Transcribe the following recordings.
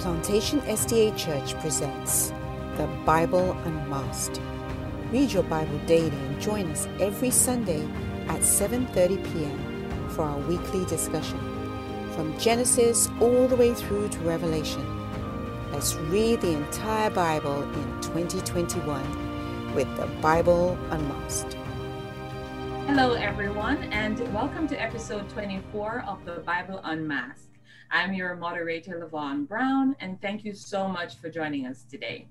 Plantation SDA Church presents The Bible Unmasked. Read your Bible daily and join us every Sunday at 7:30 p.m. for our weekly discussion from Genesis all the way through to Revelation. Let's read the entire Bible in 2021 with The Bible Unmasked. Hello, everyone, and welcome to episode 24 of the Bible Unmasked. I'm your moderator, Lavonne Brown, and thank you so much for joining us today.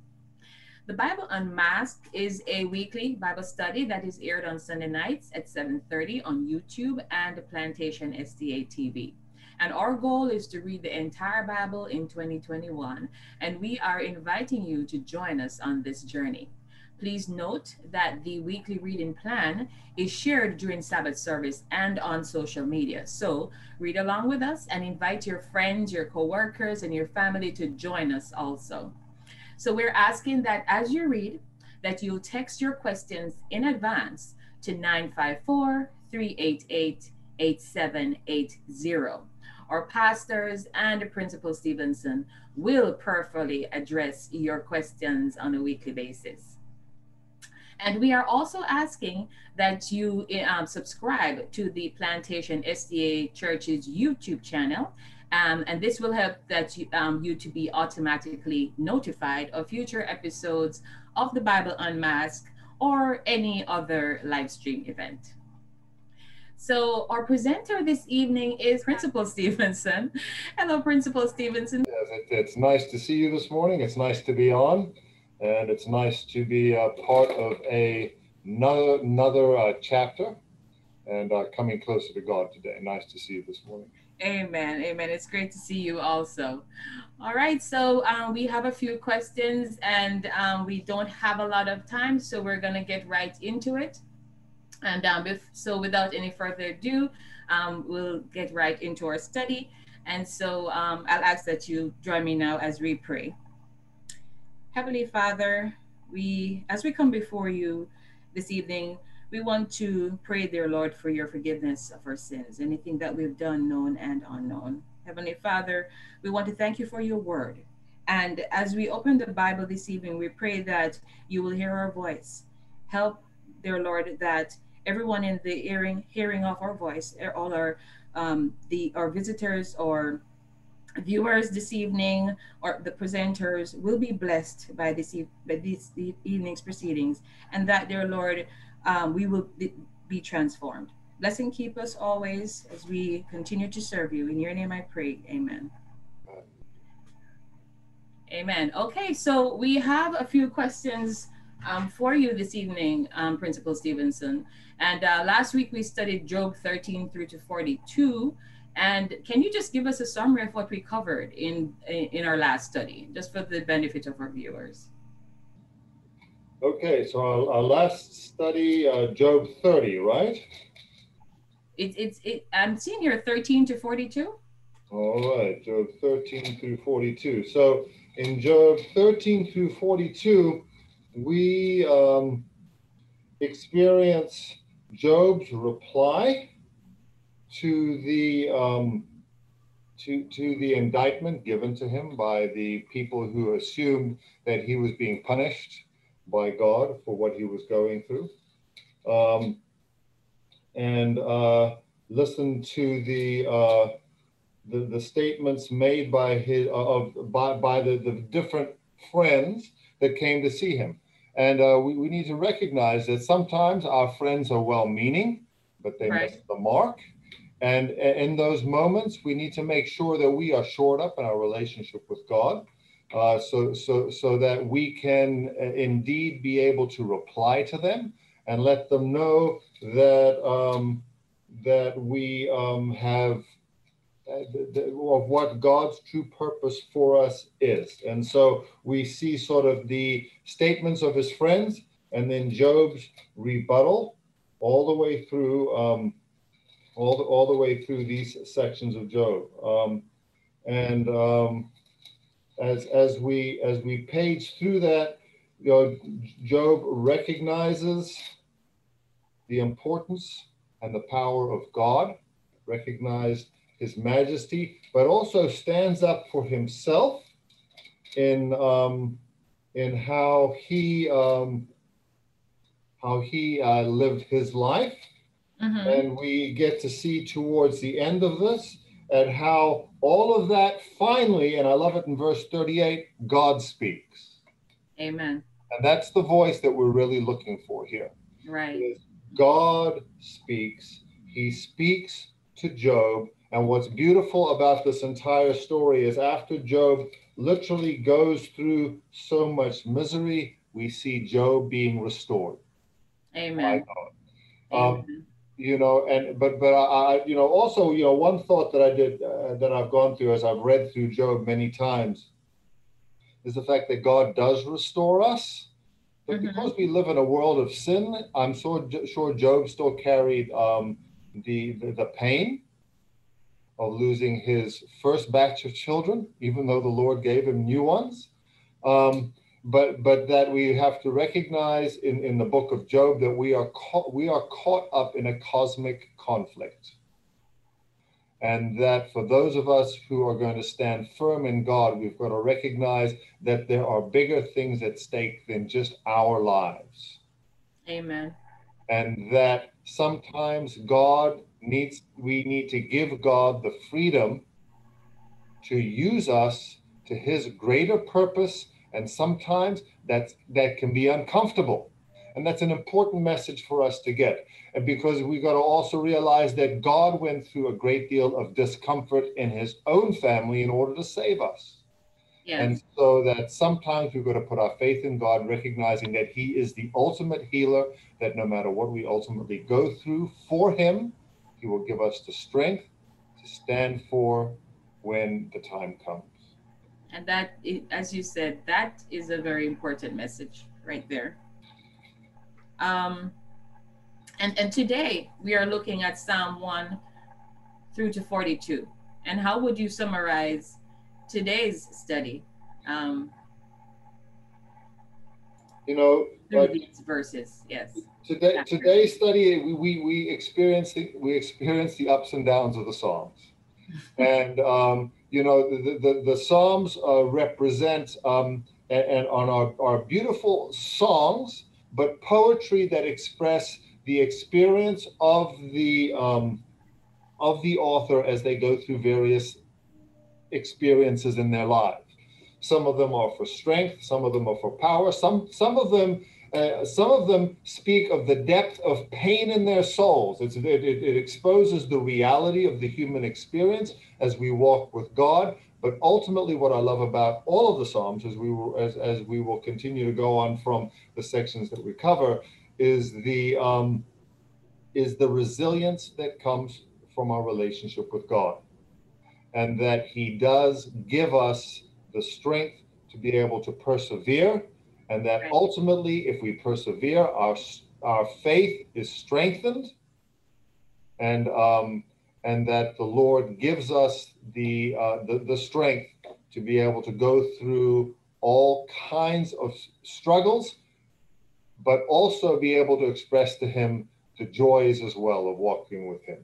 The Bible Unmasked is a weekly Bible study that is aired on Sunday nights at 7:30 on YouTube and Plantation SDA TV. And our goal is to read the entire Bible in 2021, and we are inviting you to join us on this journey. Please note that the weekly reading plan is shared during Sabbath service and on social media. So read along with us and invite your friends, your coworkers, and your family to join us also. So we're asking that as you read, that you'll text your questions in advance to 954 388 8780. Our pastors and Principal Stevenson will prayerfully address your questions on a weekly basis. And we are also asking that you um, subscribe to the Plantation SDA Church's YouTube channel. Um, and this will help that you, um, you to be automatically notified of future episodes of the Bible Unmasked or any other live stream event. So our presenter this evening is Principal Stevenson. Hello, Principal Stevenson. It's nice to see you this morning. It's nice to be on and it's nice to be a part of a another, another uh, chapter and uh, coming closer to God today. Nice to see you this morning. Amen. Amen. It's great to see you also. All right. So um, we have a few questions and um, we don't have a lot of time. So we're going to get right into it. And um, if, so without any further ado, um, we'll get right into our study. And so um, I'll ask that you join me now as we pray. Heavenly Father, we as we come before you this evening, we want to pray, dear Lord, for your forgiveness of our sins, anything that we've done, known and unknown. Heavenly Father, we want to thank you for your word. And as we open the Bible this evening, we pray that you will hear our voice. Help, dear Lord, that everyone in the hearing hearing of our voice, all our um, the our visitors or viewers this evening or the presenters will be blessed by this, by this evening's proceedings and that dear lord um, we will be, be transformed. Bless and keep us always as we continue to serve you. In your name i pray. Amen. Amen. Okay so we have a few questions um, for you this evening um, principal stevenson. And uh, last week we studied job 13 through to 42 and can you just give us a summary of what we covered in in our last study, just for the benefit of our viewers? Okay, so our, our last study, uh, Job 30, right? It's it's it. I'm seeing here 13 to 42. All right, Job 13 through 42. So in Job 13 through 42, we um, experience Job's reply to the um, to to the indictment given to him by the people who assumed that he was being punished by God for what he was going through, um, and uh, listen to the, uh, the the statements made by his uh, of by by the, the different friends that came to see him. And uh, we, we need to recognize that sometimes our friends are well meaning, but they right. miss the mark. And in those moments, we need to make sure that we are shored up in our relationship with God, uh, so so so that we can uh, indeed be able to reply to them and let them know that um, that we um, have uh, of what God's true purpose for us is. And so we see sort of the statements of his friends and then Job's rebuttal all the way through. Um, all the, all the way through these sections of Job. Um, and um, as, as, we, as we page through that, you know, Job recognizes the importance and the power of God, recognized his majesty, but also stands up for himself in um, in how he um, how he uh, lived his life, Mhm. and we get to see towards the end of this and how all of that finally, and I love it in verse 38, God speaks, Amen. and that's the voice that we're really looking for here. Right. God speaks. He speaks to Job. And what's beautiful about this entire story is after Job literally goes through so much misery, we see Job being restored Amen. Um, Amen. You know, and but but I, you know also you know one thought that I did uh, that I've gone through as I've read through Job many times is the fact that God does restore us. But Mhm. because we live in a world of sin, I'm so sure Job still carried um, the, the the pain of losing his first batch of children, even though the Lord gave him new ones. Um, but but that we have to recognize in, in the book of Job that we are caught we are caught up in a cosmic conflict. And that for those of us who are going to stand firm in God, we've got to recognize that there are bigger things at stake than just our lives. Amen. And that sometimes God needs, we need to give God the freedom to use us to his greater purpose. And sometimes that's, that can be uncomfortable. And that's an important message for us to get. And because we've got to also realize that God went through a great deal of discomfort in his own family in order to save us. Yes. And so that sometimes we've got to put our faith in God, recognizing that He is the ultimate healer, that no matter what we ultimately go through for Him, He will give us the strength to stand for when the time comes. And that, as you said, that is a very important message right there. Um, and and today we are looking at Psalm one through to forty two. And how would you summarize today's study um, You know, like these verses? Yes. today, today's study, we, we, we experience the, we experience the ups and downs of the Psalms. and um, you know the the, the psalms uh, represent um, and, on our, our beautiful songs but poetry that express the experience of the um, of the author as they go through various experiences in their lives some of them are for strength some of them are for power some some of them uh, some of them speak of the depth of pain in their souls. It, it, it exposes the reality of the human experience as we walk with God. But ultimately, what I love about all of the Psalms, as we will, as, as we will continue to go on from the sections that we cover, is the um, is the resilience that comes from our relationship with God, and that He does give us the strength to be able to persevere. And that ultimately, if we persevere, our our faith is strengthened, and um, and that the Lord gives us the, uh, the the strength to be able to go through all kinds of struggles, but also be able to express to Him the joys as well of walking with Him.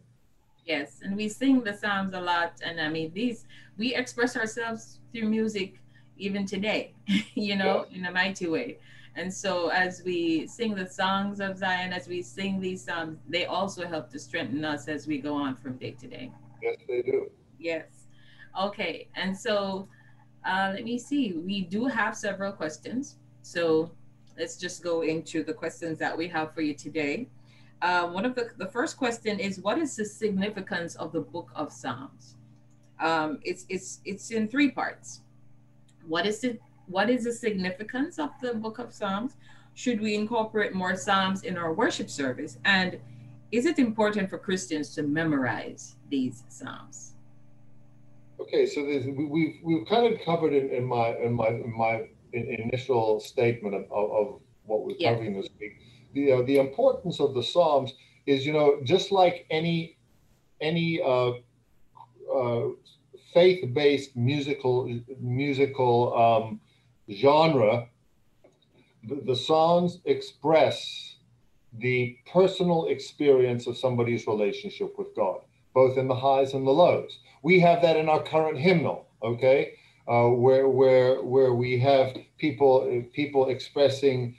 Yes, and we sing the Psalms a lot, and I mean these we express ourselves through music even today, you know, in a mighty way. And so as we sing the songs of Zion, as we sing these psalms, they also help to strengthen us as we go on from day to day. Yes, they do. Yes. Okay, and so uh, let me see. We do have several questions, so let's just go into the questions that we have for you today. Uh, one of the the first question is, what is the significance of the Book of Psalms? Um, it's it's it's in three parts. What is it? What is the significance of the Book of Psalms? Should we incorporate more Psalms in our worship service? And is it important for Christians to memorize these Psalms? Okay, so we, we've we've kind of covered in, in my in my in my initial statement of, of, of what we're Yeah. covering this week. The uh, the importance of the Psalms is, you know, just like any any uh, uh, faith-based musical musical um, genre, the, the songs express the personal experience of somebody's relationship with God, both in the highs and the lows. We have that in our current hymnal, okay? uh, where where where we have people people expressing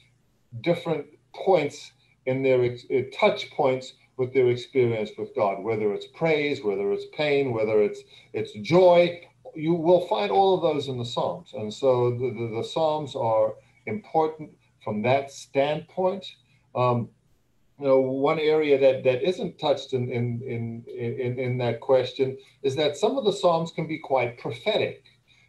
different points in their uh, touch points with their experience with God, whether it's praise, whether it's pain, whether it's it's joy. You will find all of those in the Psalms, and so the, the, the Psalms are important from that standpoint. Um, you know, one area that, that isn't touched in, in, in, in, in that question is that some of the Psalms can be quite prophetic.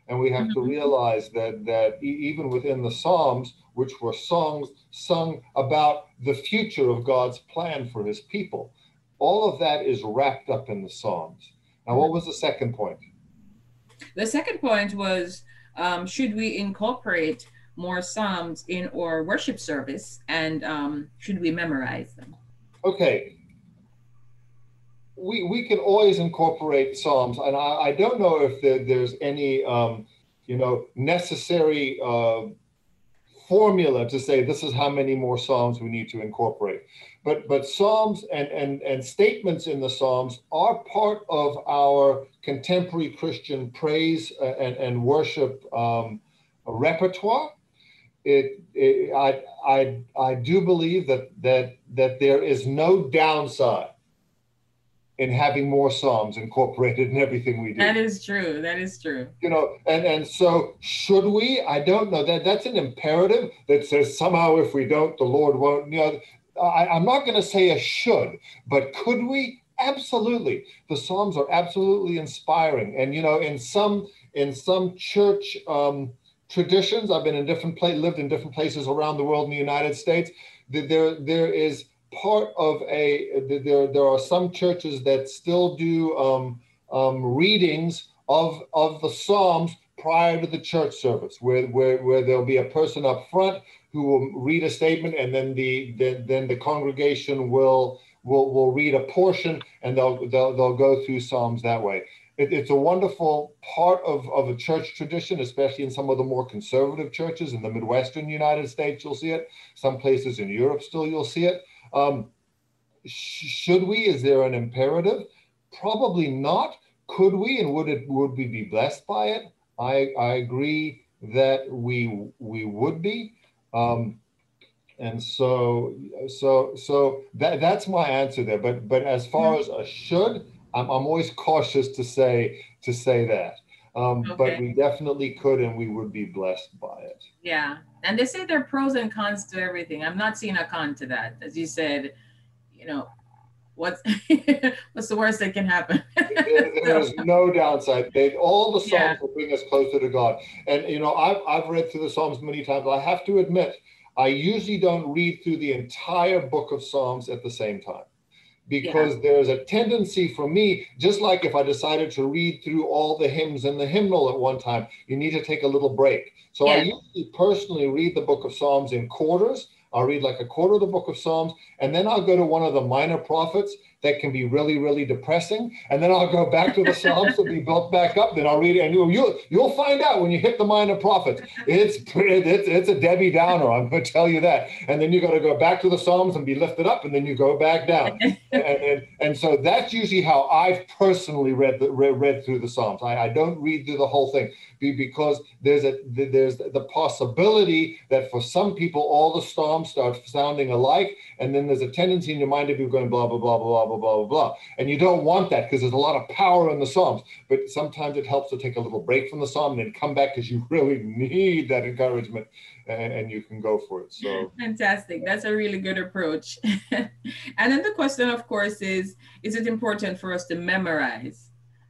And we have mm-hmm. to realize that, that even within the Psalms, which were songs sung about the future of God's plan for his people, all of that is wrapped up in the Psalms. Now, what was the second point? The second point was um, should we incorporate more psalms in our worship service and um, should we memorize them? Okay. We we can always incorporate psalms and i, I don't know if there, there's any um, you know necessary uh, formula to say this is how many more psalms we need to incorporate. But but psalms and and and statements in the psalms are part of our contemporary christian praise uh, and and worship um, repertoire. It, it, I, I, I do believe that, that, that there is no downside in having more psalms incorporated in everything we do. That is true. That is true. You know, and and so should we? I don't know. That that's an imperative that says somehow if we don't, the Lord won't. You know, I, I'm not going to say a should, but could we? Absolutely. The psalms are absolutely inspiring, and you know, in some in some church. Um, traditions. I've been in different place lived in different places around the world in the United States. That There, there is part of a there. There are some churches that still do um, um, readings of of the Psalms prior to the church service, where where where there'll be a person up front who will read a statement, and then the then, then the congregation will will will read a portion, and they'll they'll they'll go through Psalms that way it, it's a wonderful part of, of a church tradition, especially in some of the more conservative churches in the Midwestern United States. You'll see it. Some places in Europe still you'll see it. Um, should we? Is there an imperative? Probably not. Could we? And would it? Would we be blessed by it? I I agree that we we would be. Um, and so so so that that's my answer there. But but as far mm-hmm. as a should I'm, I'm always cautious to say to say that. Um, okay. But we definitely could, and we would be blessed by it. Yeah, and they say there are pros and cons to everything. I'm not seeing a con to that, as you said. You know, what's what's the worst that can happen? there's no downside. They, all the Psalms yeah. will bring us closer to God. And you know, I've I've read through the Psalms many times. I have to admit, I usually don't read through the entire book of Psalms at the same time because yeah. there's a tendency for me, just like if I decided to read through all the hymns in the hymnal at one time, you need to take a little break. So yeah. I usually personally read the book of Psalms in quarters. I'll read like a quarter of the book of Psalms, and then I'll go to one of the minor prophets that can be really, really depressing. And then I'll go back to the Psalms to be built back up. Then I'll read it, and you'll you'll find out when you hit the minor prophets. It's it's it's a Debbie Downer. I'm going to tell you that. And then you got to go back to the Psalms and be lifted up, and then you go back down. and, and, and so that's usually how I've personally read the, read, read through the Psalms. I, I don't read through the whole thing because there's a there's the possibility that for some people all the Psalms start sounding alike, and then there's a tendency in your mind to be going blah blah blah blah blah blah blah blah, and you don't want that because there's a lot of power in the Psalms. But sometimes it helps to take a little break from the Psalm and then come back because you really need that encouragement, and, and you can go for it. So fantastic! That's a really good approach. and then the question, of course, is: Is it important for us to memorize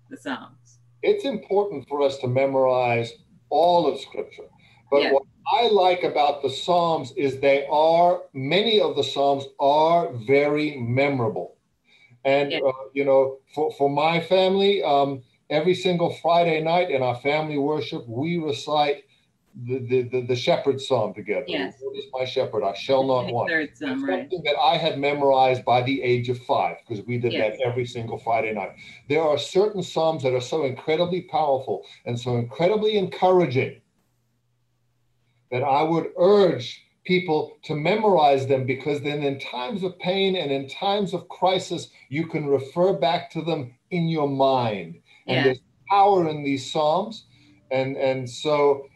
the Psalms? It's important for us to memorize all of Scripture, but yeah. what I like about the Psalms is they are, many of the Psalms are very memorable. And, yeah. uh, you know, for, for my family, um, every single Friday night in our family worship, we recite the, the, the, the shepherd psalm together. Yes. is my shepherd, I shall not want. Third psalm, right. Something that I had memorized by the age of five, because we did yes. that every single Friday night. There are certain psalms that are so incredibly powerful and so incredibly encouraging that I would urge people to memorize them because then in times of pain and in times of crisis, you can refer back to them in your mind. And yeah. there's power in these Psalms. And and so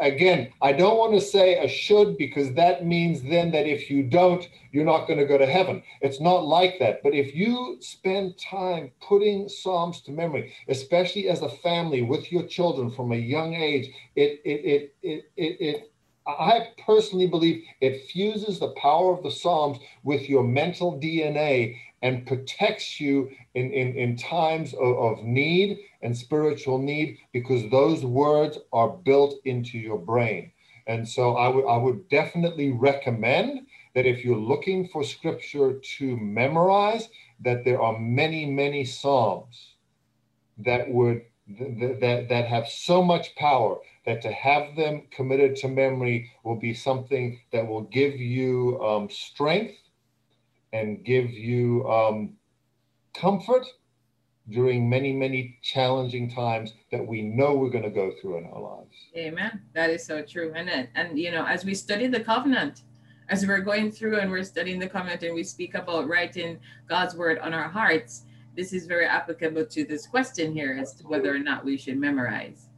again, I don't want to say a should because that means then that if you don't, you're not going to go to heaven. It's not like that. But if you spend time putting Psalms to memory, especially as a family with your children from a young age, it it it it it, it I personally believe it fuses the power of the Psalms with your mental DNA and protects you in, in, in times of, of need and spiritual need because those words are built into your brain. And so I would I would definitely recommend that if you're looking for scripture to memorize, that there are many, many Psalms that would that, that have so much power that to have them committed to memory will be something that will give you um, strength and give you um, comfort during many, many challenging times that we know we're going to go through in our lives. Amen. That is so true. And, and, you know, as we study the covenant, as we're going through and we're studying the covenant and we speak about writing God's word on our hearts, this is very applicable to this question here as to whether or not we should memorize.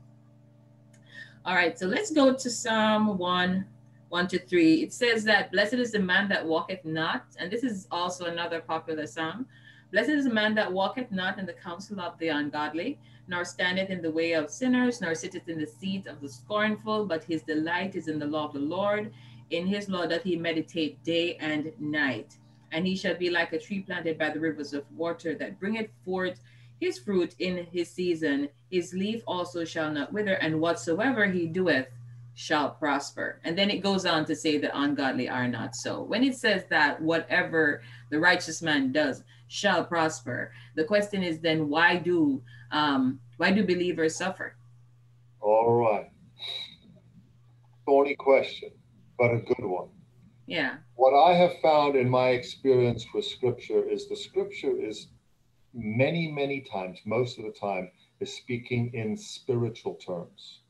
All right, so let's go to Psalm 1 1 to 3. It says that blessed is the man that walketh not, and this is also another popular psalm. Blessed is the man that walketh not in the counsel of the ungodly, nor standeth in the way of sinners, nor sitteth in the seat of the scornful, but his delight is in the law of the Lord. In his law doth he meditate day and night. And he shall be like a tree planted by the rivers of water that bringeth forth his fruit in his season. His leaf also shall not wither, and whatsoever he doeth shall prosper. And then it goes on to say that ungodly are not so. When it says that whatever the righteous man does shall prosper, the question is then why do um, why do believers suffer? All right. Thorny question, but a good one. Yeah. What I have found in my experience with scripture is the scripture is many, many times, most of the time, is speaking in spiritual terms.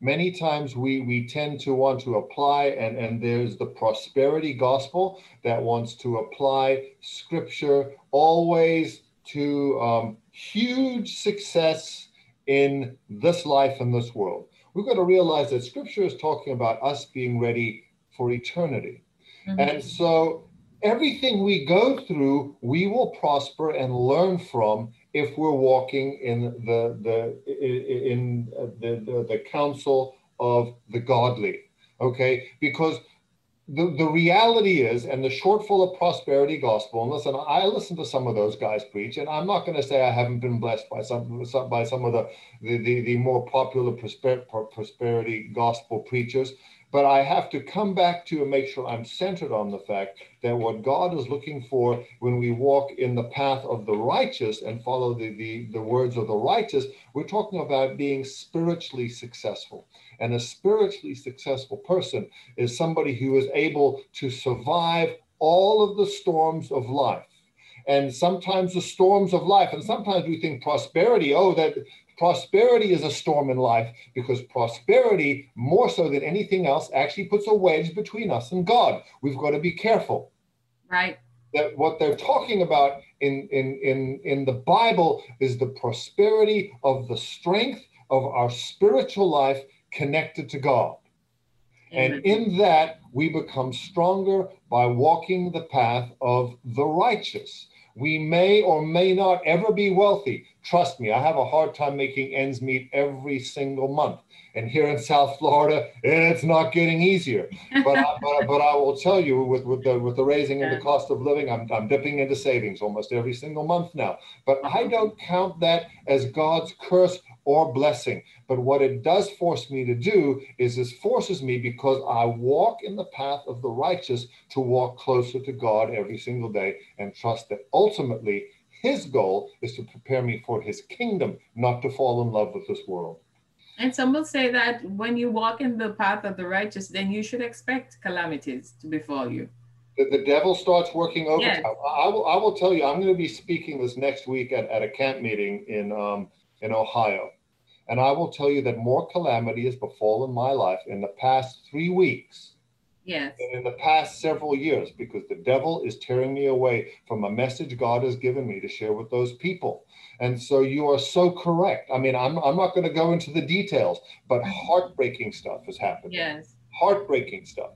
Many times we, we tend to want to apply, and, and there's the prosperity gospel that wants to apply scripture always to um, huge success in this life and this world. We've got to realize that scripture is talking about us being ready for eternity. Mm-hmm. And so everything we go through, we will prosper and learn from if we're walking in the the in the the, the counsel of the godly. Okay, because the, the reality is, and the shortfall of prosperity gospel, and listen, I listen to some of those guys preach, and I'm not going to say I haven't been blessed by some, some by some of the, the, the, the more popular prosper, prosperity gospel preachers. But I have to come back to and make sure I'm centered on the fact that what God is looking for when we walk in the path of the righteous and follow the, the, the words of the righteous, we're talking about being spiritually successful. And a spiritually successful person is somebody who is able to survive all of the storms of life and sometimes the storms of life and sometimes we think prosperity oh that Prosperity is a storm in life because prosperity, more so than anything else, actually puts a wedge between us and God. We've got to be careful. Right. That what they're talking about in, in, in, in the Bible is the prosperity of the strength of our spiritual life connected to God. Amen. And in that, we become stronger by walking the path of the righteous. We may or may not ever be wealthy. Trust me, I have a hard time making ends meet every single month. And here in South Florida, it's not getting easier. But I, but, but, I will tell you, with, with the with the raising and the cost of living, I'm, I'm dipping into savings almost every single month now. But I uh-huh. don't count that as God's curse or blessing. But what it does force me to do is it forces me because I walk in the path of the righteous to walk closer to God every single day and trust that ultimately his goal is to prepare me for his kingdom, not to fall in love with this world. And some will say that when you walk in the path of the righteous, then you should expect calamities to befall you. The, the devil starts working overtime. Yes. I, will, I will tell you, I'm going to be speaking this next week at, at a camp meeting in um, in Ohio. And I will tell you that more calamity has befallen my life in the past three weeks Yes. And in the past several years, because the devil is tearing me away from a message God has given me to share with those people. And so you are so correct. I mean, I'm, I'm not going to go into the details, but mm-hmm. heartbreaking stuff is happening. Yes. Heartbreaking stuff.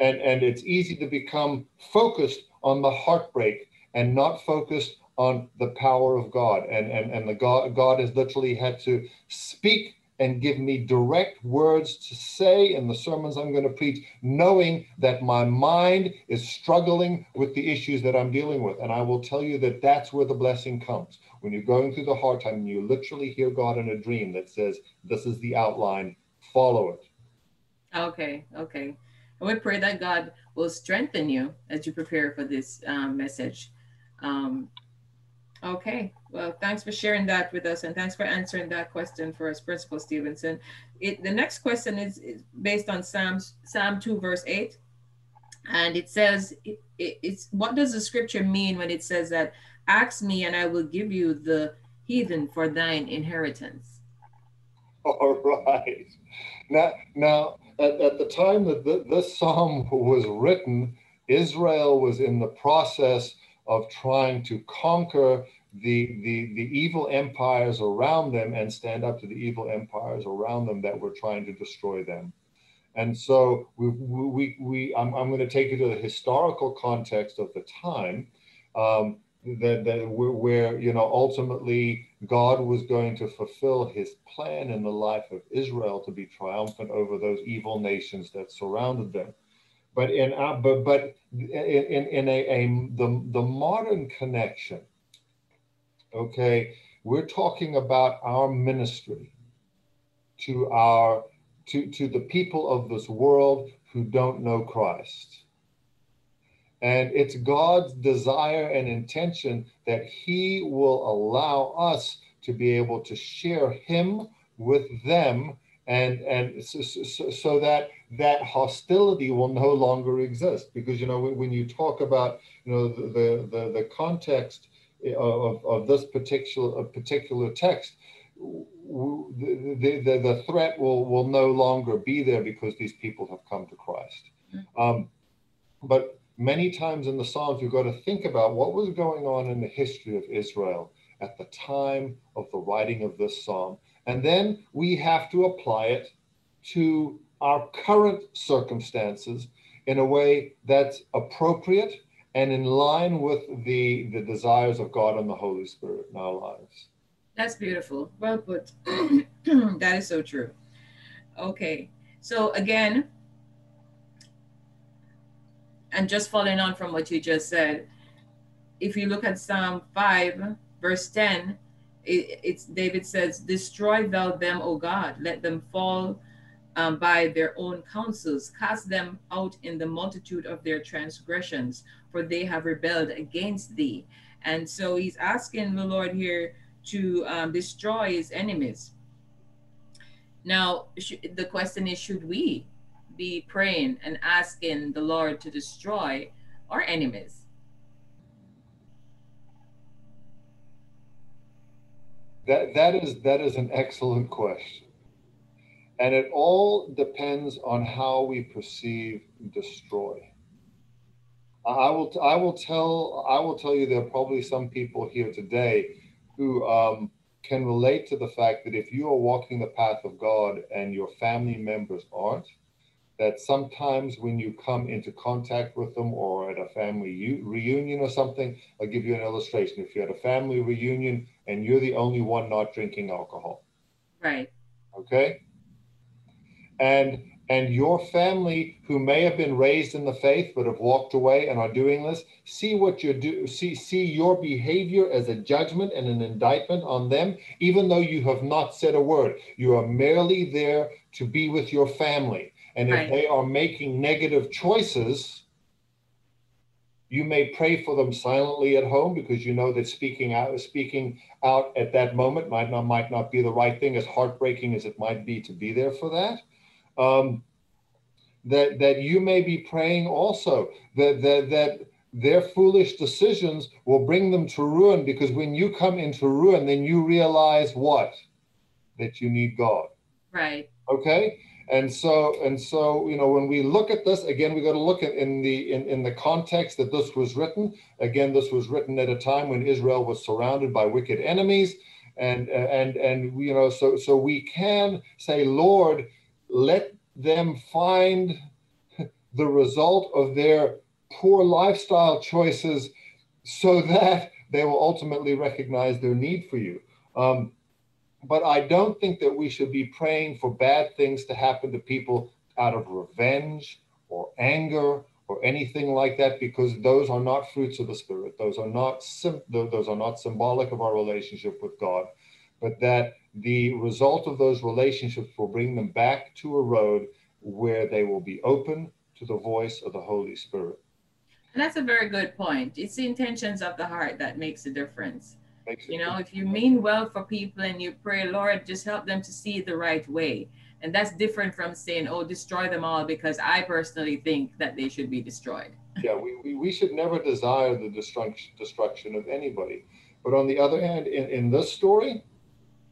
And, and it's easy to become focused on the heartbreak and not focused on the power of God. And, and, and the God, God has literally had to speak and give me direct words to say in the sermons I'm going to preach, knowing that my mind is struggling with the issues that I'm dealing with. And I will tell you that that's where the blessing comes. When you're going through the hard time and you literally hear God in a dream that says, This is the outline, follow it. Okay, okay. And we pray that God will strengthen you as you prepare for this um, message. Um, Okay, well, thanks for sharing that with us, and thanks for answering that question for us, Principal Stevenson. It, the next question is, is based on Psalms, Psalm 2, verse 8. And it says, it, it, it's what does the scripture mean when it says that, ask me and I will give you the heathen for thine inheritance? All right. Now, now at, at the time that this psalm was written, Israel was in the process of trying to conquer the, the, the evil empires around them and stand up to the evil empires around them that were trying to destroy them. And so we, we, we I'm, I'm going to take you to the historical context of the time um, that, that where, you know, ultimately God was going to fulfill his plan in the life of Israel to be triumphant over those evil nations that surrounded them. But in uh, but but in, in a, a the, the modern connection, okay, we're talking about our ministry to our to, to the people of this world who don't know Christ. And it's God's desire and intention that He will allow us to be able to share Him with them and and so, so, so, that that hostility will no longer exist because you know when you talk about you know the the the, context of, of this particular particular text the, the, the threat will will no longer be there because these people have come to christ mm-hmm. um, but many times in the psalms you've got to think about what was going on in the history of israel at the time of the writing of this psalm and then we have to apply it to our current circumstances in a way that's appropriate and in line with the, the desires of God and the Holy Spirit in our lives. That's beautiful. Well put. that is so true. Okay. So again, and just following on from what you just said, if you look at Psalm 5, verse 10, it, it's David says, Destroy thou them, O God, let them fall um, by their own counsels, cast them out in the multitude of their transgressions, for they have rebelled against thee. And so he's asking the Lord here to um, destroy his enemies. Now, the question is should we be praying and asking the Lord to destroy our enemies? That that is that is an excellent question. And it all depends on how we perceive destroy. I will I will tell I will tell you there are probably some people here today who um, can relate to the fact that if you are walking the path of God and your family members aren't, that sometimes when you come into contact with them or at a family reunion or something, I'll give you an illustration. If you're at a family reunion and you're the only one not drinking alcohol, right? Okay, and and your family who may have been raised in the faith but have walked away and are doing this see what you do see see your behavior as a judgment and an indictment on them even though you have not said a word you are merely there to be with your family and if right. they are making negative choices, you may pray for them silently at home because you know that speaking out speaking out at that moment might not might not be the right thing, as heartbreaking as it might be to be there for that. Um, that that you may be praying also that that that their foolish decisions will bring them to ruin because when you come into ruin, then you realize what? That you need God. Right. Okay and so and so you know when we look at this again we got to look at in the in, in the context that this was written. Again this was written at a time when israel was surrounded by wicked enemies. And and and you know so so we can say lord let them find the result of their poor lifestyle choices so that they will ultimately recognize their need for you. Um, but I don't think that we should be praying for bad things to happen to people out of revenge or anger or anything like that because those are not fruits of the spirit. Those are not sim- those are not symbolic of our relationship with god but that the result of those relationships will bring them back to a road where they will be open to the voice of the holy spirit. And that's a very good point. It's the intentions of the heart that makes a difference you know, if you mean well for people and you pray, Lord, just help them to see it the right way. And that's different from saying, oh, destroy them all, because I personally think that they should be destroyed. Yeah, we, we, we should never desire the destruction, destruction of anybody. But on the other hand, in, in this story,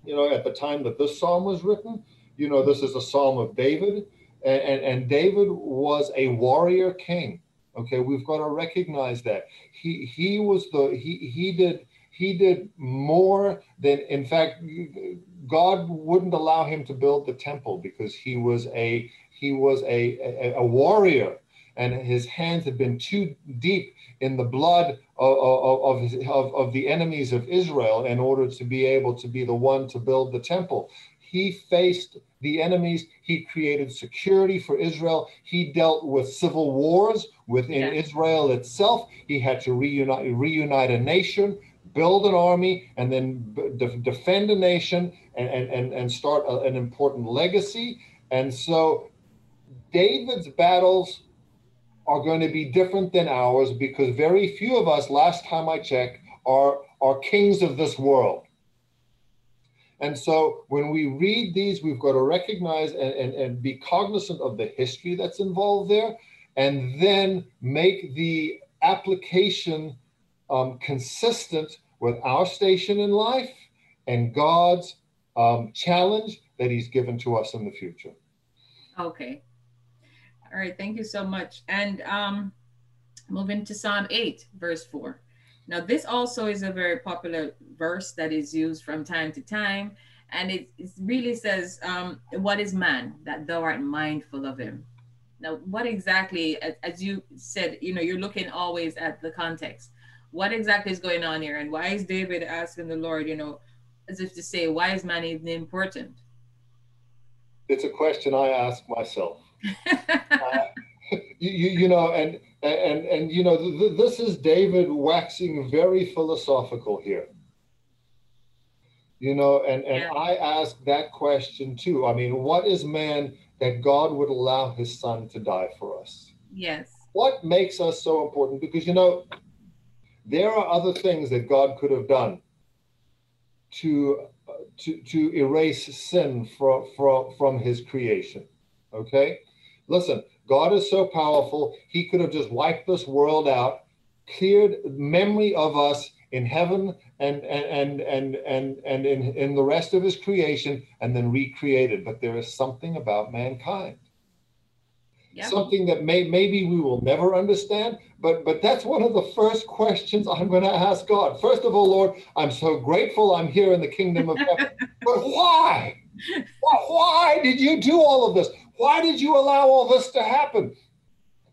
you know, at the time that this psalm was written, you know, this is a psalm of David, and, and, and David was a warrior king. Okay, we've got to recognize that he he was the he he did he did more than, in fact, God wouldn't allow him to build the temple because he was a he was a, a, a warrior and his hands had been too deep in the blood of, of, of, his, of, of the enemies of Israel in order to be able to be the one to build the temple. He faced the enemies. He created security for Israel. He dealt with civil wars within Israel itself. He had to reunite, reunite a nation, build an army and then de- defend a nation and, and, and start a, an important legacy. And so David's battles are going to be different than ours because very few of us, last time I checked, are, are kings of this world. And so when we read these, we've got to recognize and, and, and be cognizant of the history that's involved there, and then make the application um, consistent with our station in life and God's um, challenge that He's given to us in the future. Okay. All right. Thank you so much. And um, moving to Psalm 8, verse 4. Now, this also is a very popular verse that is used from time to time. And it, it really says, um, What is man that thou art mindful of him? Now, what exactly, as you said, you know, you're looking always at the context what exactly is going on here? And why is david asking the lord you know as if to say why is man even important? It's a question i ask myself. Uh, you, you know and and and you know th- this is david waxing very philosophical here. You know and and yeah. i ask that question too. I mean what is man that god would allow his son to die for us? Yes. What makes us so important? Because you know there are other things that God could have done to to, to erase sin from, from, from his creation. Okay? Listen, God is so powerful, he could have just wiped this world out, cleared memory of us in heaven and and and and and, in, in the rest of his creation and then recreated. But there is something about mankind Something that may maybe we will never understand, but but that's one of the first questions I'm going to ask God. First of all, Lord, I'm so grateful I'm here in the kingdom of heaven. but why? why did you do all of this? Why did you allow all this to happen?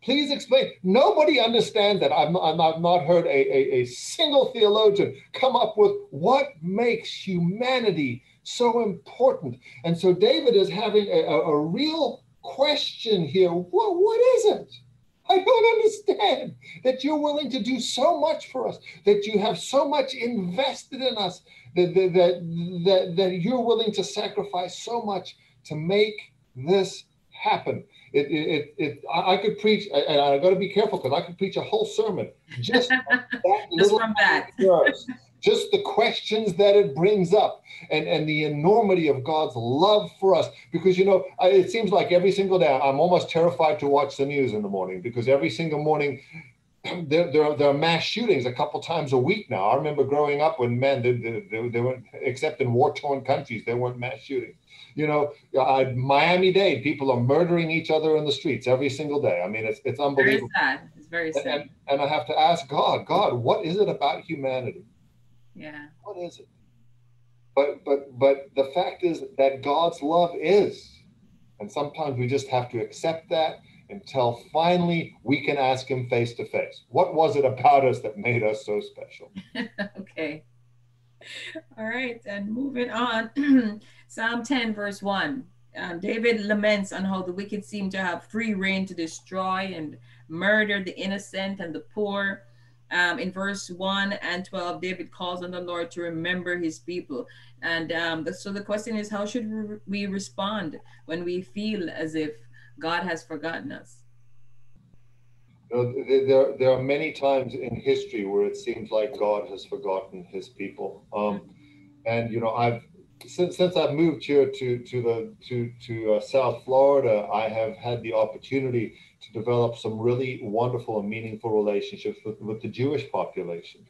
Please explain. Nobody understands that. I've, I've not heard a, a, a single theologian come up with what makes humanity so important. And so David is having a, a, a real question here. What, what is it? I don't understand that you're willing to do so much for us, that you have so much invested in us, that, that, that, that, you're willing to sacrifice so much to make this happen. It, it, it, I could preach, and I got to be careful because I could preach a whole sermon just that little from that. verse just the questions that it brings up and, and the enormity of God's love for us. Because, you know, it seems like every single day I'm almost terrified to watch the news in the morning because every single morning there, there, are, there are mass shootings a couple times a week now. I remember growing up when men, they, they, they, weren't, except in war torn countries, there weren't mass shootings. you know, uh, Miami Dade, people are murdering each other in the streets every single day. I mean, it's it's unbelievable. Very sad. It's very sad. And, and I have to ask God, God, what is it about humanity? Yeah. What is it? But but but the fact is that God's love is, and sometimes we just have to accept that until finally we can ask Him face to face. What was it about us that made us so special? okay. All right, and moving on. Psalm 10, verse 1. Um, David laments on how the wicked seem to have free reign to destroy and murder the innocent and the poor. Um, in verse 1 and 12, David calls on the Lord to remember his people. And um, the, so the question is, how should we respond when we feel as if God has forgotten us? There, there are many times in history where it seems like God has forgotten his people. Um, and, you know, I've, since, since I've moved here to, to the, to, to uh, South Florida, I have had the opportunity to develop some really wonderful and meaningful relationships with, with the Jewish population.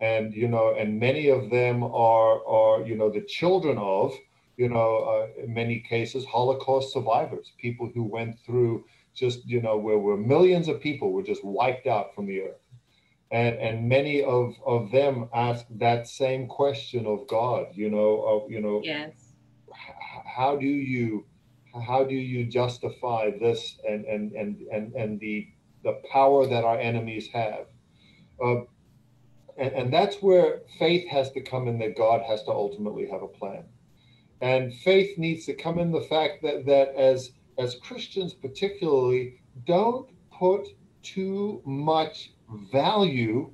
And, you know, and many of them are, are, you know, the children of, you know, uh, in many cases, Holocaust survivors, people who went through just, you know, where, where millions of people were just wiped out from the earth. And, and many of, of them ask that same question of God, you know, of, you know, yes. how do you, how do you justify this and, and, and, and, and the, the power that our enemies have? Uh, and, and that's where faith has to come in that God has to ultimately have a plan. And faith needs to come in the fact that, that as, as Christians, particularly, don't put too much value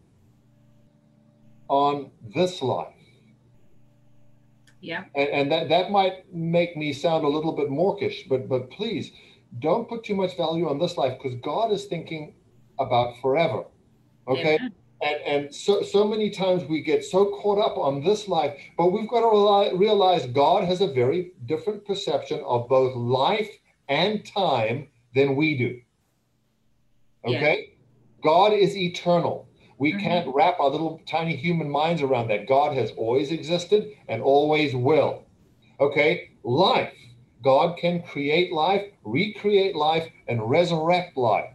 on this life. Yeah. And, and that, that might make me sound a little bit mawkish, but but please don't put too much value on this life because God is thinking about forever. Okay. Amen. And, and so, so many times we get so caught up on this life, but we've got to realize God has a very different perception of both life and time than we do. Okay? Yeah. God is eternal. We mm-hmm. can't wrap our little tiny human minds around that. God has always existed and always will. Okay? Life. God can create life, recreate life, and resurrect life.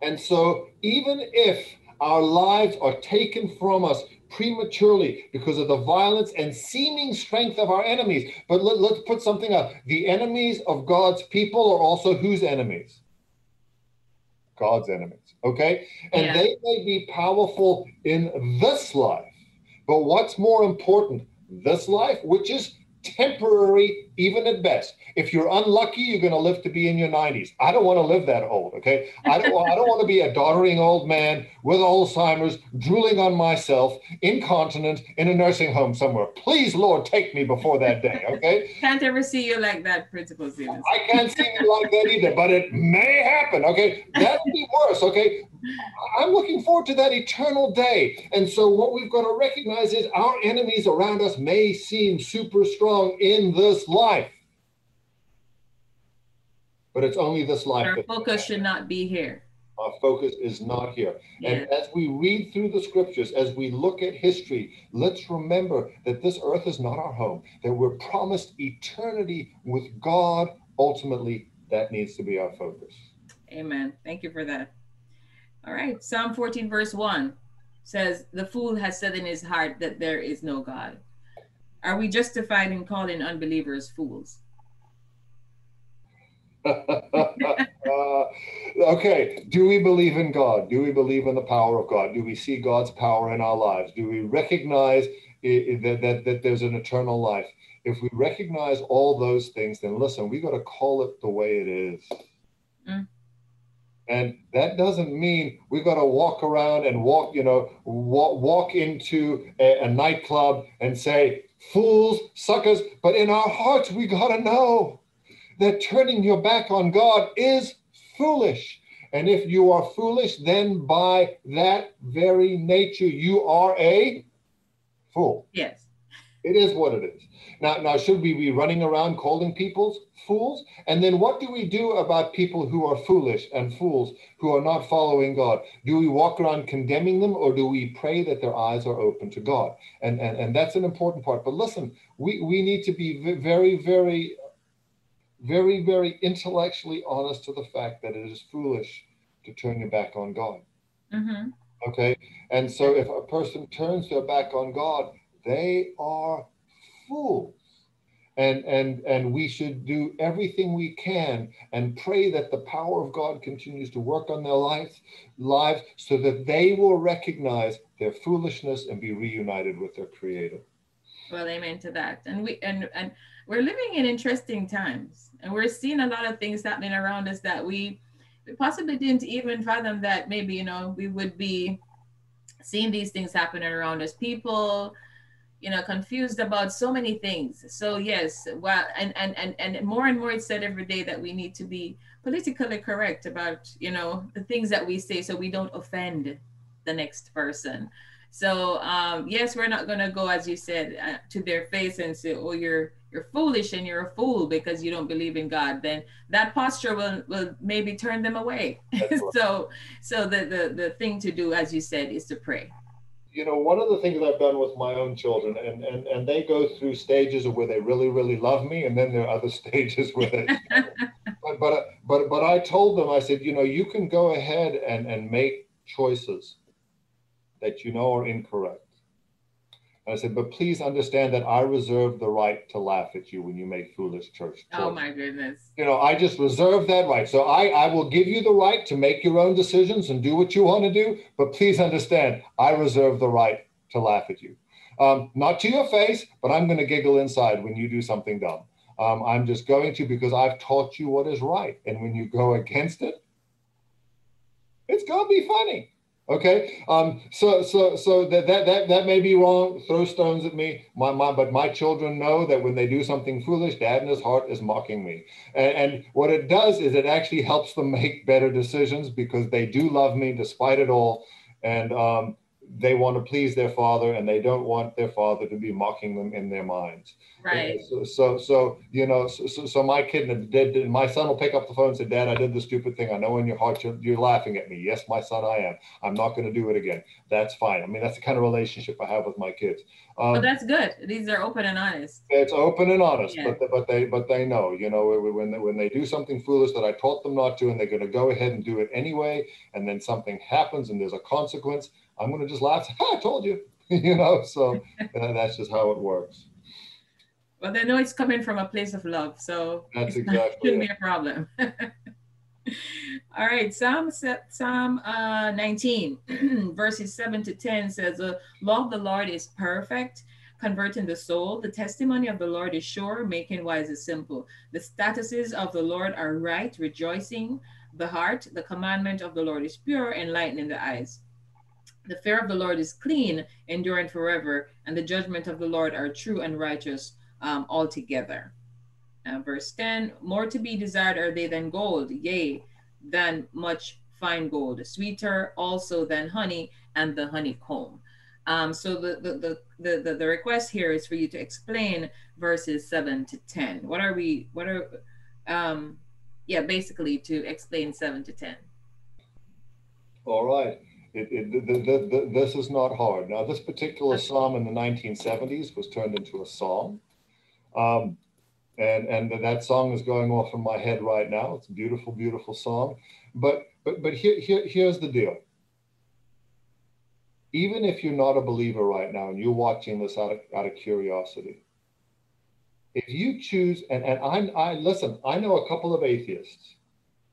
And so, even if our lives are taken from us prematurely because of the violence and seeming strength of our enemies, but let, us put something up. The enemies of God's people are also whose enemies? God's enemies. Okay? And yeah. they may be powerful in this life, but what's more important? This life, which is temporary, even at best. If you're unlucky, you're going to live to be in your 90s. I don't want to live that old, okay? I don't, I don't want to be a doddering old man with Alzheimer's, drooling on myself, incontinent, in a nursing home somewhere. Please, Lord, take me before that day, okay? Can't ever see you like that, Principal Stevens. I can't see you like that either, but it may happen, okay? That would be worse, okay? I'm looking forward to that eternal day. And so, what we've got to recognize is our enemies around us may seem super strong in this life but it's only this life. Our focus should not be here. Our focus is not here. Yeah. And as we read through the scriptures, as we look at history, let's remember that this earth is not our home, that we're promised eternity with God. Ultimately, that needs to be our focus. Amen. Thank you for that. All right. Psalm 14, verse 1 says, The fool has said in his heart that there is no God. Are we justified in calling unbelievers fools? uh, okay, do we believe in God? Do we believe in the power of God? Do we see God's power in our lives? Do we recognize that, that, that there's an eternal life? If we recognize all those things, then listen, we got to call it the way it is. Mm. And that doesn't mean we got to walk around and walk, you know, walk, walk into a, a nightclub and say, fools, suckers. But in our hearts, we got to know that turning your back on God is foolish. And if you are foolish, then by that very nature, you are a fool. Yes. It is what it is. Now, now, should we be running around calling people fools? And then what do we do about people who are foolish and fools who are not following God? Do we walk around condemning them or do we pray that their eyes are open to God? And, and, and that's an important part. But listen, we, we need to be very, very, very, very intellectually honest to the fact that it is foolish to turn your back on God. Mm-hmm. Okay. And so if a person turns their back on God, they are fools. And, and, and we should do everything we can and pray that the power of God continues to work on their lives, lives so that they will recognize their foolishness and be reunited with their creator. Well, amen to that. And we and and we're living in interesting times and we're seeing a lot of things happening around us that we, we possibly didn't even fathom that maybe, you know, we would be seeing these things happening around us. People you know confused about so many things. So yes well and and and, and more and more it's said every day that we need to be politically correct about you know the things that we say so we don't offend the next person. So um, yes we're not going to go as you said uh, to their face and say oh you're you're foolish and you're a fool because you don't believe in god. Then that posture will will maybe turn them away. So so the, the the thing to do as you said is to pray you know, one of the things I've done with my own children, and, and, and they go through stages of where they really, really love me, and then there are other stages where they. but, but but but I told them, I said, you know, you can go ahead and and make choices that you know are incorrect. And I said, but please understand that I reserve the right to laugh at you when you make foolish church oh, choices. Oh my goodness. You know, I just reserve that right. So I, I will give you the right to make your own decisions and do what you want to do. But please understand, I reserve the right to laugh at you. Um, not to your face, but I'm going to giggle inside when you do something dumb. Um, I'm just going to because I've taught you what is right. And when you go against it, it's going to be funny. Okay, um, so so so that, that that that may be wrong. Throw stones at me, my, my but my children know that when they do something foolish, Dad in his heart is mocking me. And, and what it does is it actually helps them make better decisions because they do love me despite it all, and um, they want to please their father and they don't want their father to be mocking them in their minds. Right. So, so, so you know, so, so, so my kid, did, my son will pick up the phone and say, Dad, I did the stupid thing. I know in your heart you're, you're laughing at me. Yes, my son, I am. I'm not going to do it again. That's fine. I mean, that's the kind of relationship I have with my kids. Um, well, that's good. These are open and honest. It's open and honest, yeah. but but they but they know, you know, when they, when they do something foolish that I taught them not to, and they're going to go ahead and do it anyway, and then something happens and there's a consequence I'm going to just laugh. I told you, you know. So that's just how it works. Well, they know it's coming from a place of love, so that's exactly shouldn't it. be a problem. All right, Psalm Psalm uh, 19, verses 7 to 10 says, "The law of the Lord is perfect, converting the soul. The testimony of the Lord is sure, making wise is simple. The statuses of the Lord are right, rejoicing the heart. The commandment of the Lord is pure, enlightening the eyes." The fear of the Lord is clean, enduring forever, and the judgment of the Lord are true and righteous um, altogether. Uh, verse 10 More to be desired are they than gold, yea, than much fine gold, sweeter also than honey and the honeycomb. Um, so the, the, the, the, the request here is for you to explain verses 7 to 10. What are we, what are, um, yeah, basically to explain 7 to 10. All right. It, it, the, the, the, this is not hard. Now, this particular psalm in the 1970s was turned into a song. Um, and, and that song is going off in my head right now. It's a beautiful, beautiful song. But, but, but here, here, here's the deal. Even if you're not a believer right now and you're watching this out of, out of curiosity, if you choose, and, and I, I listen, I know a couple of atheists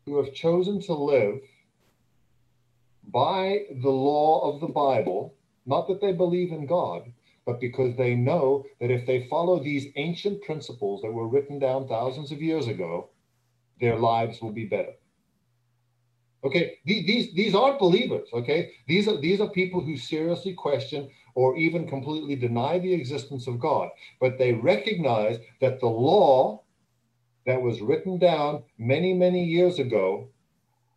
who have chosen to live by the law of the Bible, not that they believe in God, but because they know that if they follow these ancient principles that were written down thousands of years ago, their lives will be better. Okay, these these aren't believers. Okay, these are these are people who seriously question or even completely deny the existence of God, but they recognize that the law that was written down many many years ago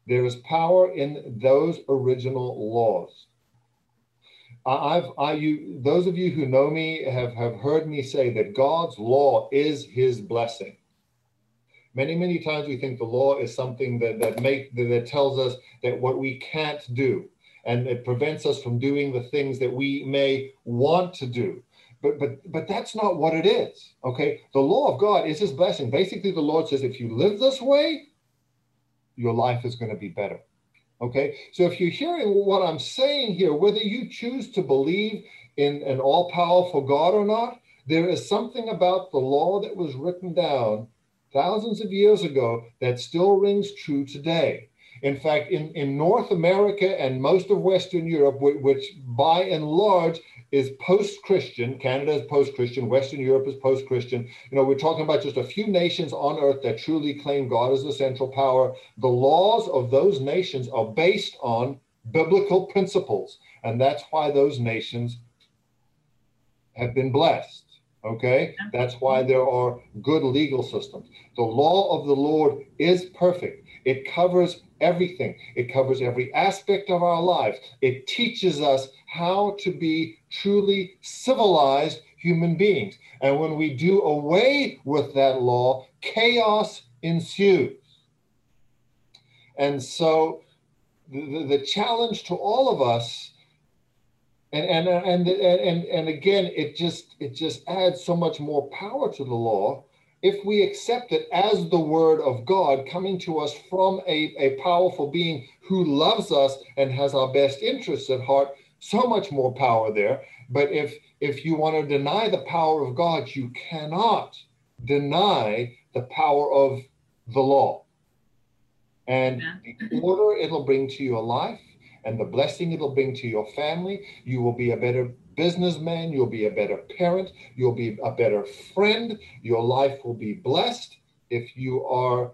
there is power in those original laws. I've I you those of you who know me have have heard me say that God's law is His blessing. Many many times we think the law is something that that make that, that tells us that what we can't do and it prevents us from doing the things that we may want to do. But but but that's not what it is. Okay, the law of God is His blessing. Basically, the Lord says if you live this way, your life is going to be better. Okay, so if you're hearing what I'm saying here, whether you choose to believe in an all powerful God or not, there is something about the law that was written down thousands of years ago that still rings true today. In fact, in, in North America and most of Western Europe, which by and large is post-Christian. Canada is post-Christian. Western Europe is post-Christian. You know, we're talking about just a few nations on earth that truly claim God as the central power. The laws of those nations are based on biblical principles, and that's why those nations have been blessed. Okay, that's why mm-hmm. there are good legal systems. The law of the Lord is perfect. It covers everything. It covers every aspect of our lives. It teaches us how to be truly civilized human beings. And when we do away with that law, chaos ensues. And so the, the challenge to all of us and and and and and again it just it just adds so much more power to the law if we accept it as the word of God coming to us from a, a powerful being who loves us and has our best interests at heart, so much more power there. But if if you want to deny the power of God, you cannot deny the power of the law. And the order it'll bring to your life and the blessing it'll bring to your family, you will be a better businessman, you'll be a better parent, you'll be a better friend, your life will be blessed if you are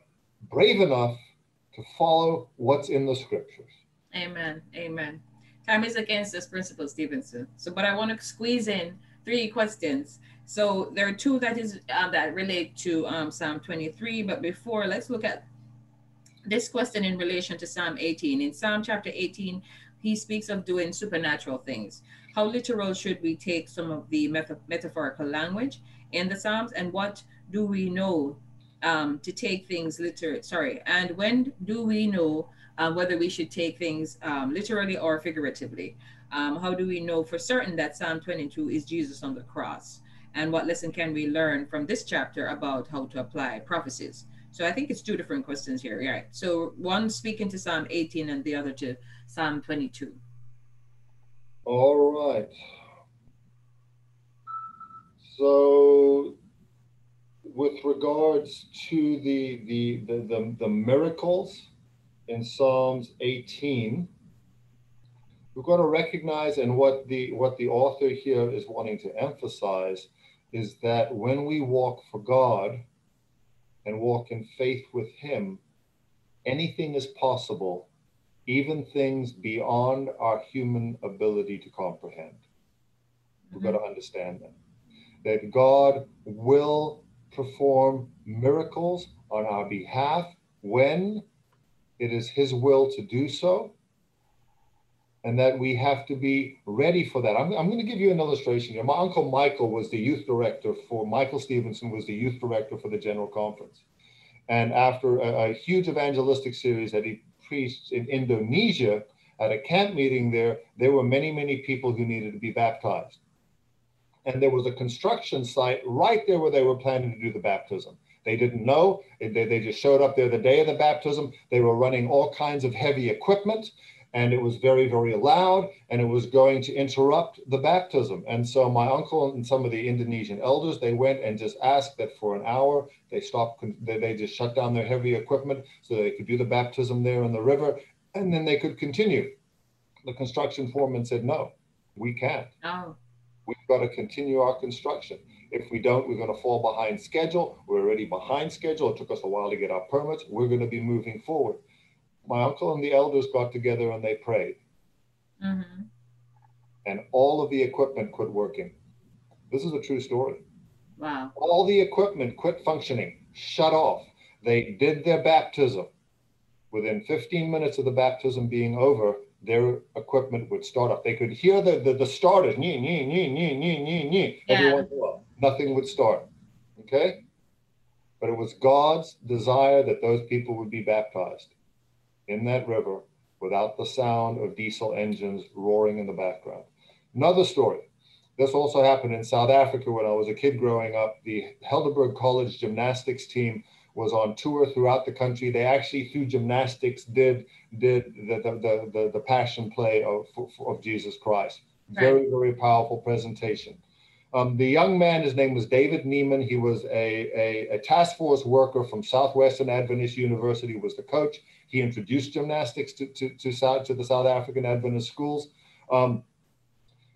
brave enough to follow what's in the scriptures. Amen. Amen. Time is against us, principal, Stevenson. So, but I want to squeeze in three questions. So there are two that is uh, that relate to um, Psalm 23. But before, let's look at this question in relation to Psalm 18. In Psalm chapter 18, he speaks of doing supernatural things. How literal should we take some of the meta- metaphorical language in the Psalms, and what do we know um, to take things literally? Sorry, and when do we know uh, whether we should take things um, literally or figuratively? Um, how do we know for certain that Psalm 22 is Jesus on the cross? And what lesson can we learn from this chapter about how to apply prophecies? So I think it's two different questions here. Right. So one speaking to Psalm 18 and the other to Psalm 22. All right. So with regards to the the the, the, the miracles in Psalms 18, we've got to recognize and what the what the author here is wanting to emphasize is that when we walk for God and walk in faith with him, anything is possible even things beyond our human ability to comprehend. We've got to mm-hmm. understand that. That God will perform miracles on our behalf when it is His will to do so, and that we have to be ready for that. I'm, I'm going to give you an illustration here. My uncle Michael was the youth director for, Michael Stevenson was the youth director for the General Conference. And after a, a huge evangelistic series that he priests in Indonesia at a camp meeting there, there were many, many people who needed to be baptized. And there was a construction site right there where they were planning to do the baptism. They didn't know. They, they just showed up there the day of the baptism. They were running all kinds of heavy equipment and it was very, very loud, and it was going to interrupt the baptism. And so my uncle and some of the Indonesian elders, they went and just asked that for an hour, they stopped, they just shut down their heavy equipment so they could do the baptism there in the river, and then they could continue. The construction foreman said, no, we can't. Oh. We've got to continue our construction. If we don't, we're going to fall behind schedule. We're already behind schedule. It took us a while to get our permits. We're going to be moving forward my uncle and the elders got together and they prayed. Mm-hmm. And all of the equipment quit working. This is a true story. Wow. All the equipment quit functioning, shut off. They did their baptism. Within 15 minutes of the baptism being over, their equipment would start up. They could hear the the, the starters, nee, nee, nee, nee, nee, nee, nee, Yeah. every once in a while. Nothing would start. Okay? But it was God's desire that those people would be baptized in that river without the sound of diesel engines roaring in the background. Another story. This also happened in South Africa when I was a kid growing up. The Helderberg College gymnastics team was on tour throughout the country. They actually, through gymnastics, did did the the, the, the, the passion play of, of Jesus Christ. Very, very powerful presentation. Um, the young man, his name was David Neiman. He was a, a, a task force worker from Southwestern Adventist University, was the coach. He introduced gymnastics to, to, to, South, to the South African Adventist schools. Um,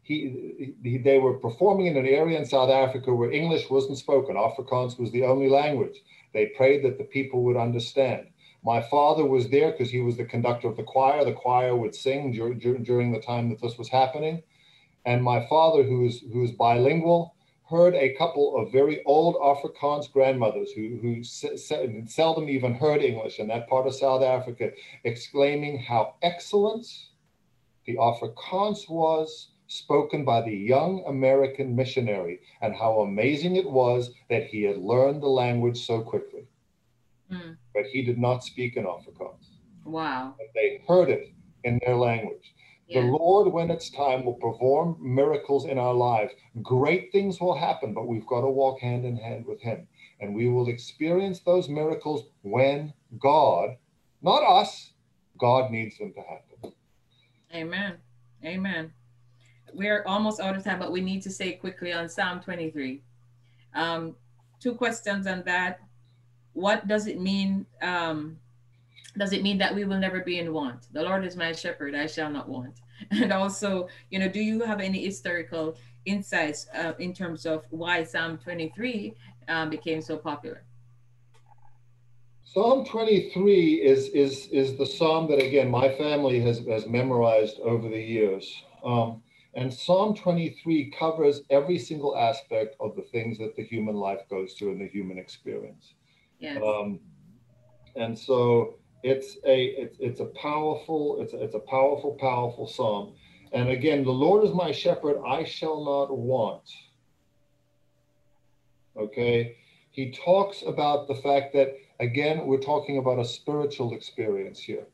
he, he, they were performing in an area in South Africa where English wasn't spoken. Afrikaans was the only language. They prayed that the people would understand. My father was there because he was the conductor of the choir. The choir would sing dur- dur- during the time that this was happening. And my father, who's, who's bilingual, heard a couple of very old Afrikaans grandmothers who, who se- se- seldom even heard English in that part of South Africa, exclaiming how excellent the Afrikaans was spoken by the young American missionary and how amazing it was that he had learned the language so quickly. Mm. But he did not speak in Afrikaans. Wow. But they heard it in their language. The Lord, when it's time, will perform miracles in our lives. Great things will happen, but we've got to walk hand in hand with Him. And we will experience those miracles when God, not us, God needs them to happen. Amen. Amen. We're almost out of time, but we need to say quickly on Psalm 23. Um, two questions on that. What does it mean? Um, does it mean that we will never be in want? The Lord is my shepherd, I shall not want. And also, you know, do you have any historical insights uh, in terms of why Psalm 23 um, became so popular? Psalm 23 is, is, is the psalm that, again, my family has, has memorized over the years. Um, and Psalm 23 covers every single aspect of the things that the human life goes through in the human experience. Yes. Um, and so it's a it's, it's a powerful it's a, it's a powerful powerful psalm. And again, the Lord is my shepherd; I shall not want. Okay, he talks about the fact that again we're talking about a spiritual experience here.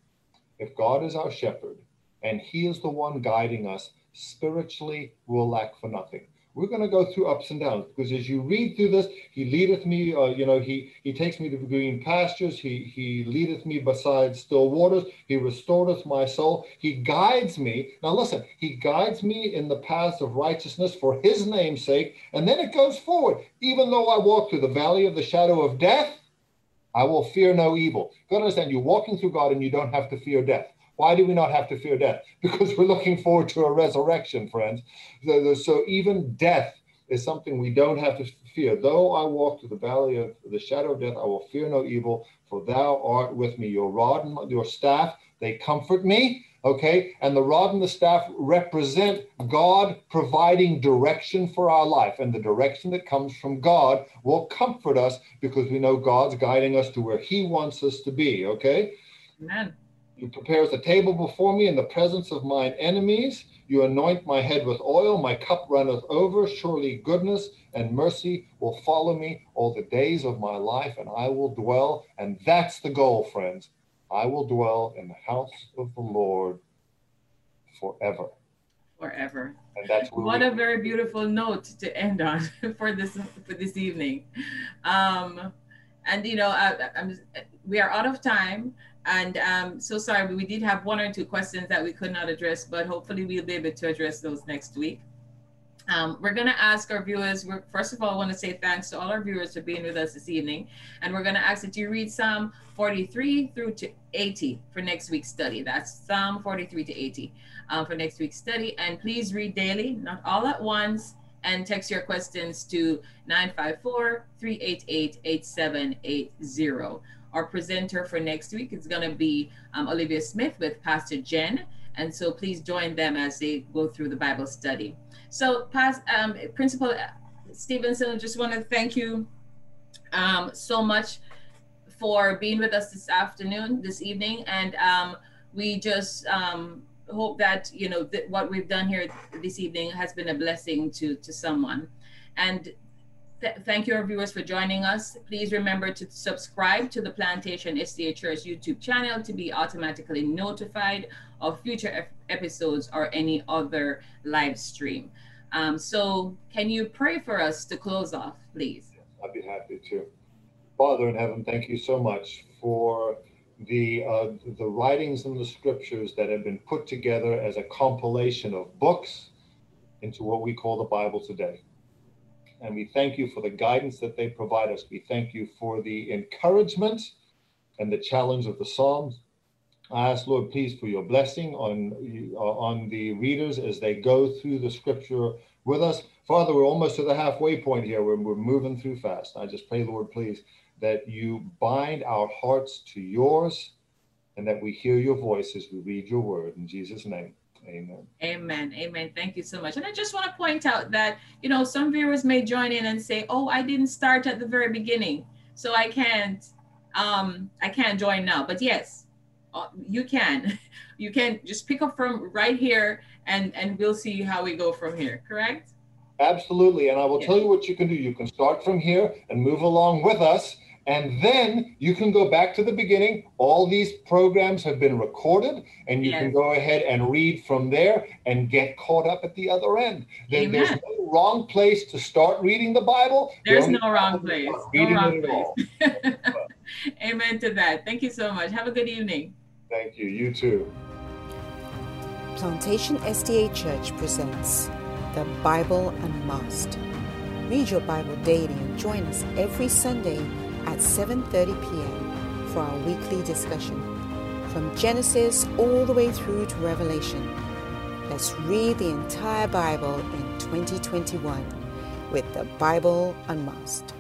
If God is our shepherd and He is the one guiding us, spiritually we'll lack for nothing we're going to go through ups and downs because as you read through this he leadeth me uh, you know he he takes me to green pastures he he leadeth me beside still waters he restoreth my soul he guides me. Now listen he guides me in the paths of righteousness for his name's sake and then it goes forward. Even though i walk through the valley of the shadow of death i will fear no evil. You got understand you're walking through god and you don't have to fear death why do we not have to fear death? Because we're looking forward to a resurrection, friends. So, even death is something we don't have to fear. Though I walk through the valley of the shadow of death, I will fear no evil, for thou art with me. Your rod and your staff, they comfort me. Okay. And the rod and the staff represent God providing direction for our life. And the direction that comes from God will comfort us because we know God's guiding us to where He wants us to be. Okay. Amen. You prepares a table before me in the presence of mine enemies. You anoint my head with oil. My cup runneth over. Surely goodness and mercy will follow me all the days of my life, and I will dwell. And that's the goal, friends. I will dwell in the house of the Lord forever. Forever. And that's What a very beautiful note to end on for this for this evening. Um, and you know, I, I'm, we are out of time, and um, so sorry. We did have one or two questions that we could not address, but hopefully we'll be able to address those next week. Um, we're going to ask our viewers. First of all, I want to say thanks to all our viewers for being with us this evening, and we're going to ask that you read Psalm 43 through to 80 for next week's study. That's Psalm 43 to 80 um, for next week's study. And please read daily, not all at once, and text your questions to 954 388 8780. Our presenter for next week is going to be um, Olivia Smith with Pastor Jen. And so please join them as they go through the Bible study. So, past, um, Principal Stevenson, just want to thank you um, so much for being with us this afternoon, this evening. And um, we just um, hope that you know that what we've done here this evening has been a blessing to to someone and th- thank you our viewers for joining us. Please remember to subscribe to the plantation sda church youtube channel to be automatically notified of future ep- episodes or any other live stream. Um, so can you pray for us to close off please? I'd be happy to. Father in heaven thank you so much for the uh, the writings in the scriptures that have been put together as a compilation of books into what we call the Bible today. And we thank you for the guidance that they provide us. We thank you for the encouragement and the challenge of the Psalms. I ask, Lord, please, for your blessing on, on the readers as they go through the scripture with us. Father, we're almost to the halfway point here. We're, we're moving through fast. I just pray, Lord, please, that you bind our hearts to yours and that we hear your voice as we read your word. In Jesus' name, amen. Amen. Amen. Thank you so much. And I just want to point out that, you know, some viewers may join in and say, oh, I didn't start at the very beginning, so I can't, um, I can't join now. But yes, uh, you can. You can just pick up from right here and, and we'll see how we go from here, correct? Absolutely. And I will yeah. tell you what you can do. You can start from here and move along with us and then you can go back to the beginning. All these programs have been recorded, and you yes. can go ahead and read from there and get caught up at the other end. There, there's no wrong place to start reading the Bible. There's no wrong place. No wrong place. Amen to that. Thank you so much. Have a good evening. Thank you. You too. Plantation SDA Church presents the Bible Unmasked. Read your Bible daily and join us every Sunday at 7:30 p.m. for our weekly discussion from Genesis all the way through to Revelation. Let's read the entire Bible in 2021 with the Bible Unmasked.